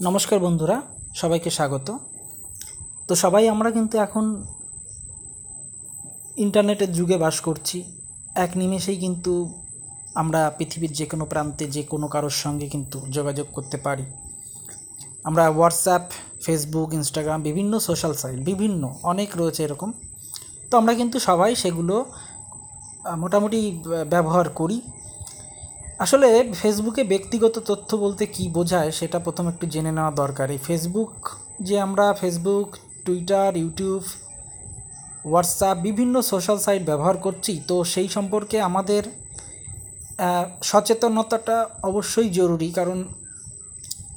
নমস্কার বন্ধুরা, সবাইকে স্বাগত। তো সবাই, আমরা কিন্তু এখন ইন্টারনেটের যুগে বাস করছি। এক নিমেষেই কিন্তু আমরা পৃথিবীর যে কোনো প্রান্তে, যে কোনো কারোর সঙ্গে কিন্তু যোগাযোগ করতে পারি। আমরা হোয়াটসঅ্যাপ ফেসবুক ইনস্টাগ্রাম বিভিন্ন সোশ্যাল সাইট বিভিন্ন, অনেক রয়েছে এরকম। তো আমরা কিন্তু সবাই সেগুলো মোটামুটি ব্যবহার করি। আসলে ফেসবুকে ব্যক্তিগত তথ্য বলতে কি বোঝায় সেটা প্রথম একটু জেনে নেওয়া দরকার। এই ফেসবুক যে আমরা ফেসবুক টুইটার ইউটিউব হোয়াটসঅ্যাপ বিভিন্ন সোশ্যাল সাইট ব্যবহার করছি, তো সেই সম্পর্কে আমাদের সচেতনতাটা অবশ্যই জরুরি। কারণ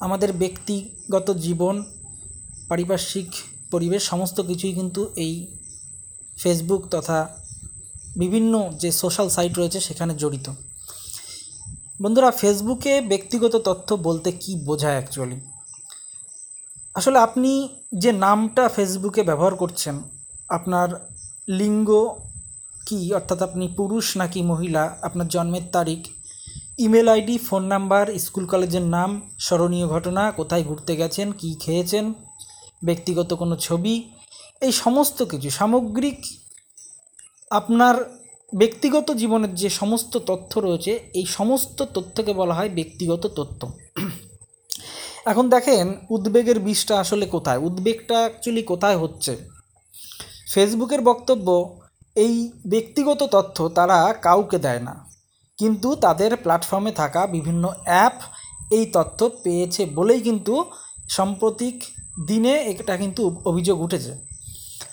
আমাদের ব্যক্তিগত জীবন, পারিপার্শ্বিক পরিবেশ সমস্ত কিছুই কিন্তু এই ফেসবুক তথা বিভিন্ন যে সোশ্যাল সাইট রয়েছে সেখানে জড়িত। বন্ধুরা, ফেসবুকে ব্যক্তিগত তথ্য বলতে কি বোঝায় অ্যাকচুয়ালি আসলে আপনি যে নামটা ফেসবুকে ব্যবহার করছেন, আপনার লিঙ্গ কি, অর্থাৎ আপনি পুরুষ নাকি মহিলা, আপনার জন্মের তারিখ, email ID, phone number, school কলেজের নাম, স্মরণীয় ঘটনা, কোথায় ঘুরতে গেছেন, কি খেয়েছেন, ব্যক্তিগত কোনো ছবি, এই সমস্ত কিছু সামগ্রিক আপনার ব্যক্তিগত জীবনের যে সমস্ত তথ্য রয়েছে, এই সমস্ত তথ্যকে বলা হয় ব্যক্তিগত তথ্য। এখন দেখেন, উদ্বেগের বিষটা আসলে কোথায়? উদ্বেগটা অ্যাকচুয়ালি কোথায় হচ্ছে? ফেসবুকের বক্তব্য, এই ব্যক্তিগত তথ্য তারা কাউকে দেয় না। কিন্তু তাদের প্ল্যাটফর্মে থাকা বিভিন্ন অ্যাপ এই তথ্য পেয়েছে বলেই কিন্তু সাম্প্রতিক দিনে এটা কিন্তু অভিযোগ উঠেছে।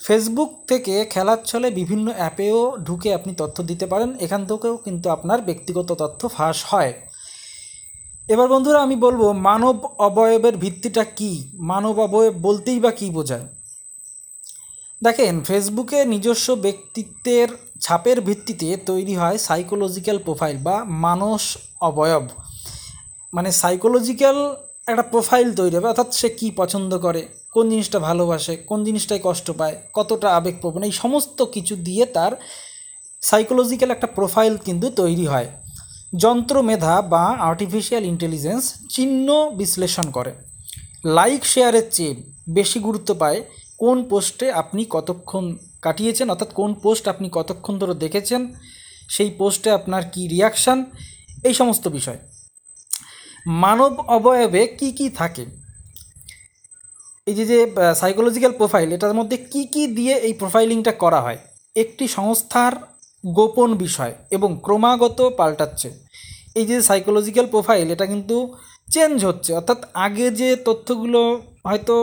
ফেসবুক থেকে খেলার ছলে বিভিন্ন অ্যাপেও ঢুকে আপনি তথ্য দিতে পারেন। এখান থেকেও কিন্তু আপনার ব্যক্তিগত তথ্য ফাঁস হয়। এবার বন্ধুরা আমি বলব, মানব অবয়বের ভিত্তিটা কি? মানব অবয়ব বলতেই বা কী বোঝায়? দেখেন ফেসবুকে নিজস্ব ব্যক্তিত্বের ছাপের ভিত্তিতে তৈরি হয় সাইকোলজিক্যাল প্রোফাইল বা মানস অবয়ব। মানে সাইকোলজিক্যাল একটা প্রোফাইল তৈরি হবে, অর্থাৎ সে কী পছন্দ করে, কোন জিনিসটা ভালোবাসে, কোন জিনিসটায় কষ্ট পায়, কতটা আবেগপ্রবণ, এই সমস্ত কিছু দিয়ে তার সাইকোলজিক্যাল একটা প্রোফাইল কিন্তু তৈরি হয়। যন্ত্র মেধা বা আর্টিফিশিয়াল ইন্টেলিজেন্স চিহ্ন বিশ্লেষণ করে। লাইক শেয়ারের চেয়ে বেশি গুরুত্ব পায় কোন পোস্টে আপনি কতক্ষণ কাটিয়েছেন, অর্থাৎ কোন পোস্ট আপনি কতক্ষণ ধরে দেখেছেন, সেই পোস্টে আপনার কি রিয়াকশান এই সমস্ত বিষয়। মানব অবয়বে কি কি থাকে? এই যে যে সাইকোলজিক্যাল প্রোফাইল এটার মধ্যে কি কি দিয়ে এই প্রোফাইলিংটা করা হয়? একটি সংস্থার গোপন বিষয় এবং ক্রমাগত পাল্টাচ্ছে। এই যে সাইকোলজিক্যাল প্রোফাইল এটা কিন্তু চেঞ্জ হচ্ছে। অর্থাৎ আগে যে তথ্যগুলো হয়তো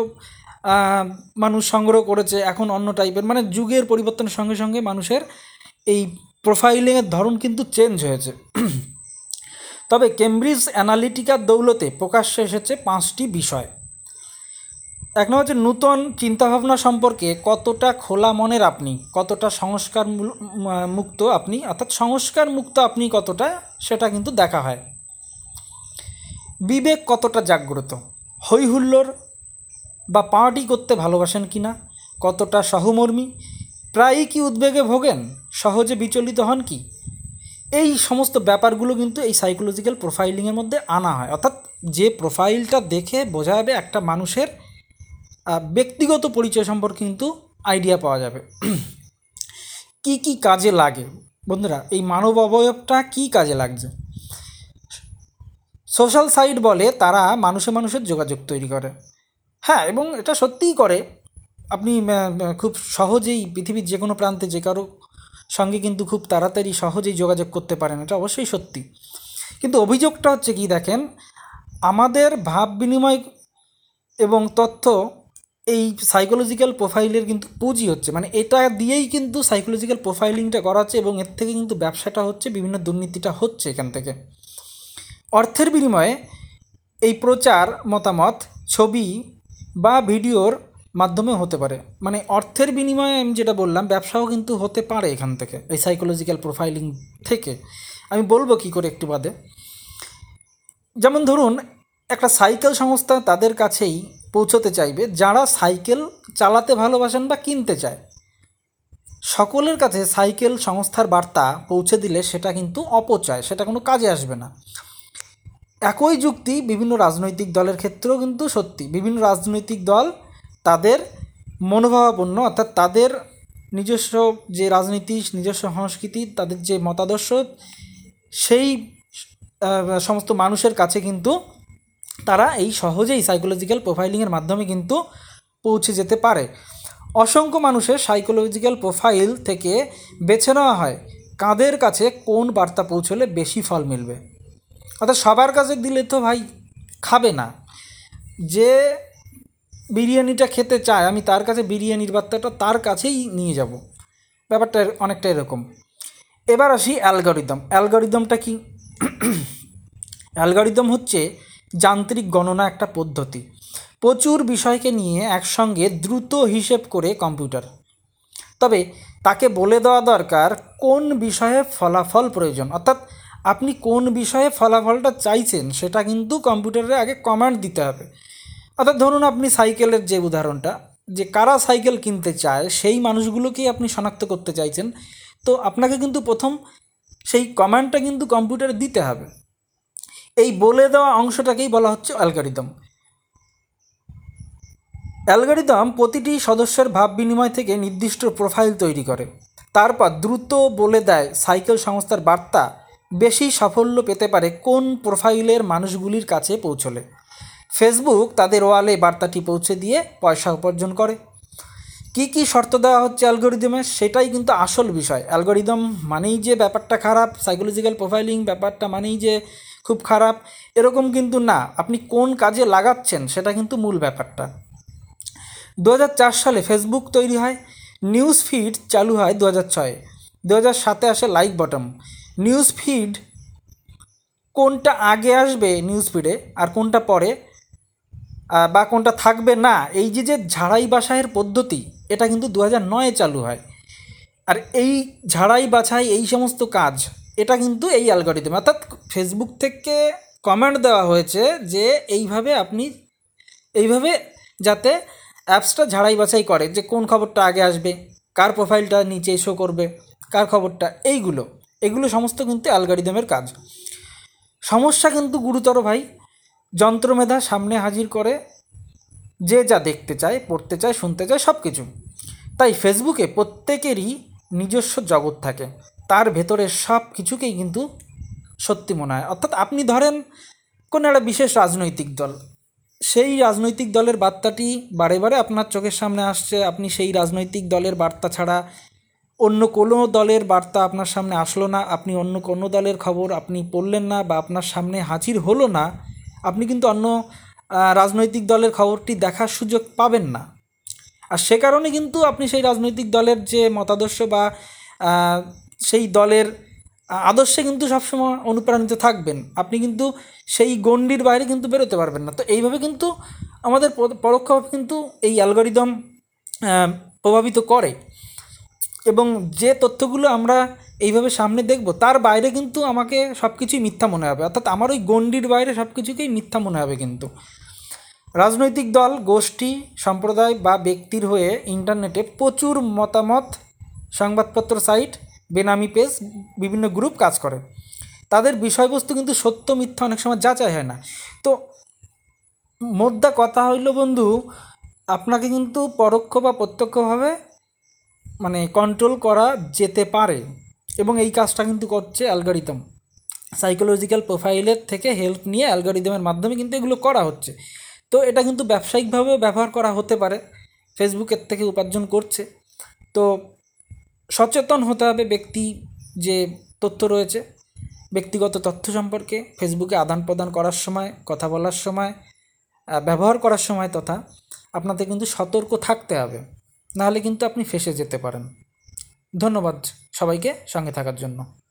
মানুষ সংগ্রহ করেছে, এখন অন্য টাইপের মানে যুগের পরিবর্তনের সঙ্গে সঙ্গে মানুষের এই প্রোফাইলিংয়ের ধরন কিন্তু চেঞ্জ হয়েছে। তবে কেমব্রিজ অ্যানালিটিকার দৌলতে প্রকাশ্যে এসেছে পাঁচটি বিষয়। এক নম্বর হচ্ছে নূতন চিন্তাভাবনা সম্পর্কে কতটা খোলা মনের আপনি, কতটা সংস্কার মুক্ত আপনি, অর্থাৎ সংস্কার মুক্ত আপনি কতটা, সেটা কিন্তু দেখা হয়। বিবেক কতটা জাগ্রত, হৈ হুল্লোড় বা পার্টি করতে ভালোবাসেন কি না কতটা সহমর্মী, প্রায়ই কি উদ্বেগে ভোগেন, সহজে বিচলিত হন কি এই সমস্ত ব্যাপারগুলো কিন্তু এই সাইকোলজিক্যাল প্রোফাইলিংয়ের মধ্যে আনা হয়। অর্থাৎ যে প্রোফাইলটা দেখে বোঝা যাবে একটা মানুষের ব্যক্তিগত পরিচয় সম্পর্কে কিন্তু আইডিয়া পাওয়া যাবে। কি কি কাজে লাগে? বন্ধুরা, এই মানব অবয়বটা কি কাজে লাগছে? সোশ্যাল সাইট বলে তারা মানুষে মানুষের যোগাযোগ তৈরি করে। হ্যাঁ এবং এটা সত্যিই করে। আপনি খুব সহজেই পৃথিবীর যে কোনো প্রান্তে যে কারও সঙ্গে কিন্তু খুব তাড়াতাড়ি সহজেই যোগাযোগ করতে পারেন, এটা অবশ্যই সত্যি। কিন্তু অভিযোগটা হচ্ছে কি দেখেন, আমাদের ভাব বিনিময় এবং তথ্য এই সাইকোলজিক্যাল প্রোফাইলের কিন্তু পুঁজি হচ্ছে মানে এটা দিয়েই কিন্তু সাইকোলজিক্যাল প্রোফাইলিংটা করা হচ্ছে এবং এর থেকে কিন্তু ব্যবসাটা হচ্ছে, বিভিন্ন দুর্নীতিটা হচ্ছে এখান থেকে। অর্থের বিনিময়ে এই প্রচার মতামত, ছবি বা ভিডিওর মাধ্যমে হতে পারে। মানে অর্থের বিনিময়ে আমি যেটা বললাম, ব্যবসাও কিন্তু হতে পারে এখান থেকে, এই সাইকোলজিক্যাল প্রোফাইলিং থেকে। আমি বলব কী করে একটু বাদে। যেমন ধরুন, একটা সাইকেল সংস্থা তাদের কাছেই পৌঁছতে চাইবে, যারা সাইকেল চালাতে ভালোবাসেন বা কিনতে চায়। সকলের কাছে সাইকেল সংস্থার বার্তা পৌঁছে দিলে সেটা কিন্তু অপচয়, সেটা কোনো কাজে আসবে না। একই যুক্তি বিভিন্ন রাজনৈতিক দলের ক্ষেত্রেও কিন্তু সত্যি। বিভিন্ন রাজনৈতিক দল তাদের মনোভাবাপন্ন, অর্থাৎ তাদের নিজস্ব যে রাজনীতি, নিজস্ব সংস্কৃতি, তাদের যে মতাদর্শ, সেই সমস্ত মানুষের কাছে কিন্তু তারা এই সহজেই সাইকোলজিক্যাল প্রোফাইলিংয়ের মাধ্যমে কিন্তু পৌঁছে যেতে পারে। অসংখ্য মানুষের সাইকোলজিক্যাল প্রোফাইল থেকে বেছে নেওয়া হয় কাদের কাছে কোন বার্তা পৌঁছলে বেশি ফল মিলবে। অর্থাৎ সবার কাছে দিলে তো ভাই খাবে না। যে বিরিয়ানিটা খেতে চায়, আমি তার কাছে বিরিয়ানির বার্তাটা তার কাছেই নিয়ে যাব। ব্যাপারটা অনেকটা এরকম। এবার আসি অ্যালগরিদম। অ্যালগরিদমটা কি? অ্যালগরিদম হচ্ছে যান্ত্রিক গণনা একটা পদ্ধতি। প্রচুর বিষয়কে নিয়ে একসঙ্গে দ্রুত হিসেব করে কম্পিউটার। তবে তাকে বলে দেওয়া দরকার কোন বিষয়ে ফলাফল প্রয়োজন। অর্থাৎ আপনি কোন বিষয়ে ফলাফলটা চাইছেন সেটা কিন্তু কম্পিউটারে আগে কমান্ড দিতে হবে। অর্থাৎ ধরুন আপনি সাইকেলের যে উদাহরণটা, যে কারা সাইকেল কিনতে চায়, সেই মানুষগুলোকেই আপনি শনাক্ত করতে চাইছেন, তো আপনাকে কিন্তু প্রথম সেই কমান্ডটা কিন্তু কম্পিউটারে দিতে হবে। এই বলে দেওয়া অংশটাকেই বলা হচ্ছে অ্যালগরিদম। অ্যালগরিদম প্রতিটি সদস্যের ভাব বিনিময় থেকে নির্দিষ্ট প্রোফাইল তৈরি করে। তারপর দ্রুত বলে দেয় সাইকেল সংস্থার বার্তা, বেশি সাফল্য পেতে পারে কোন প্রোফাইলের মানুষগুলির কাছে পৌঁছলে। ফেসবুক তাদের ওয়ালে বার্তাটি পৌঁছে দিয়ে পয়সা উপার্জন করে। কী কী শর্ত দেওয়া হচ্ছে অ্যালগোরিদমে সেটাই কিন্তু আসল বিষয়। অ্যালগোরিদম মানেই যে ব্যাপারটা খারাপ সাইকোলজিক্যাল প্রোফাইলিং ব্যাপারটা মানেই যে খুব খারাপ, এরকম কিন্তু না। আপনি কোন কাজে লাগাচ্ছেন সেটা কিন্তু মূল ব্যাপারটা। দু হাজার চার সালে ফেসবুক তৈরি হয়, নিউজ ফিড চালু হয় দু হাজার ছয়ে। দু হাজার সাতে আসে লাইক বটম। নিউজ ফিড কোনটা আগে আসবে নিউজ ফিডে আর কোনটা পরে বা কোনটা থাকবে না, এই যে যে ঝাড়াই বাছাইয়ের পদ্ধতি, এটা কিন্তু দু হাজার নয়ে চালু হয়। আর এই ঝাড়াই বাছাই, এই সমস্ত কাজ, এটা কিন্তু এই অ্যালগরিদম অর্থাৎ ফেসবুক থেকে কমেন্ট দেওয়া হয়েছে যে এইভাবে আপনি, এইভাবে যাতে অ্যাপসটা ঝাড়াই বাছাই করে, যে কোন খবরটা আগে আসবে, কার প্রোফাইলটা নিচে শো করবে, কার খবরটা, এইগুলো, এগুলো সমস্ত কিন্তু অ্যালগরিদমের কাজ। সমস্যা কিন্তু গুরুতর ভাই যন্ত্রমেধা সামনে হাজির করে, যে যা দেখতে চায়, পড়তে চায়, শুনতে চায় সব কিছু তাই ফেসবুকে প্রত্যেকেরই নিজস্ব জগৎ থাকে। তার ভেতরে সব কিছুকেই কিন্তু সত্যি মনে হয়। অর্থাৎ আপনি ধরেন, কোনো একটা বিশেষ রাজনৈতিক দল, সেই রাজনৈতিক দলের বার্তাটি বারে বারে আপনার চোখের সামনে আসছে, আপনি সেই রাজনৈতিক দলের বার্তা ছাড়া অন্য কোনো দলের বার্তা আপনার সামনে আসলো না, আপনি অন্য কোনো দলের খবর আপনি পড়লেন না বা আপনার সামনে হাজির হলো না আপনি কিন্তু অন্য রাজনৈতিক দলের খবরটি দেখার সুযোগ পাবেন না। আর সে কারণে কিন্তু আপনি সেই রাজনৈতিক দলের যে মতাদর্শ বা সেই দলের আদর্শে কিন্তু সবসময় অনুপ্রাণিত থাকবেন। আপনি কিন্তু সেই গণ্ডির বাইরে কিন্তু বেরোতে পারবেন না। তো এইভাবে কিন্তু আমাদের পর- পরোক্ষভাবে কিন্তু এই অ্যালগরিদম প্রভাবিত করে। এবং যে তথ্যগুলো আমরা এইভাবে সামনে দেখব, তার বাইরে কিন্তু আমাকে সব কিছুই মিথ্যা মনে হবে। অর্থাৎ আমার ওই গণ্ডির বাইরে সব কিছুকেই মিথ্যা মনে হবে কিন্তু। রাজনৈতিক দল, গোষ্ঠী, সম্প্রদায় বা ব্যক্তির হয়ে ইন্টারনেটে প্রচুর মতামত, সংবাদপত্র, সাইট, বেনামি পেজ, বিভিন্ন গ্রুপ কাজ করে। তাদের বিষয়বস্তু কিন্তু সত্য, মিথ্যা অনেক সময় যাচাই হয় না। তো মোদ্দা কথা হইল, বন্ধু, আপনাকে কিন্তু পরোক্ষ বা প্রত্যক্ষভাবে মানে কন্ট্রোল করা যেতে পারে। এবং এই কাজটা কিন্তু করছে অ্যালগরিদম সাইকোলজিক্যাল প্রোফাইলের থেকে হেল্প নিয়ে অ্যালগরিদমের মাধ্যমে কিন্তু এগুলো করা হচ্ছে। তো এটা কিন্তু ব্যবসায়িকভাবেও ব্যবহার করা হতে পারে। ফেসবুকের থেকে উপার্জন করছে। তো সচেতন হতে হবে ব্যক্তি যে তথ্য রয়েছে, ব্যক্তিগত তথ্য সম্পর্কে। ফেসবুকে আদান প্রদান করার সময়, কথা বলার সময় ব্যবহার করার সময় তথা আপনাদের কিন্তু সতর্ক থাকতে হবে। নাহলে কিন্তু আপনি ফেসে যেতে পারেন। ধন্যবাদ। সবাইকে সঙ্গে থাকার জন্য।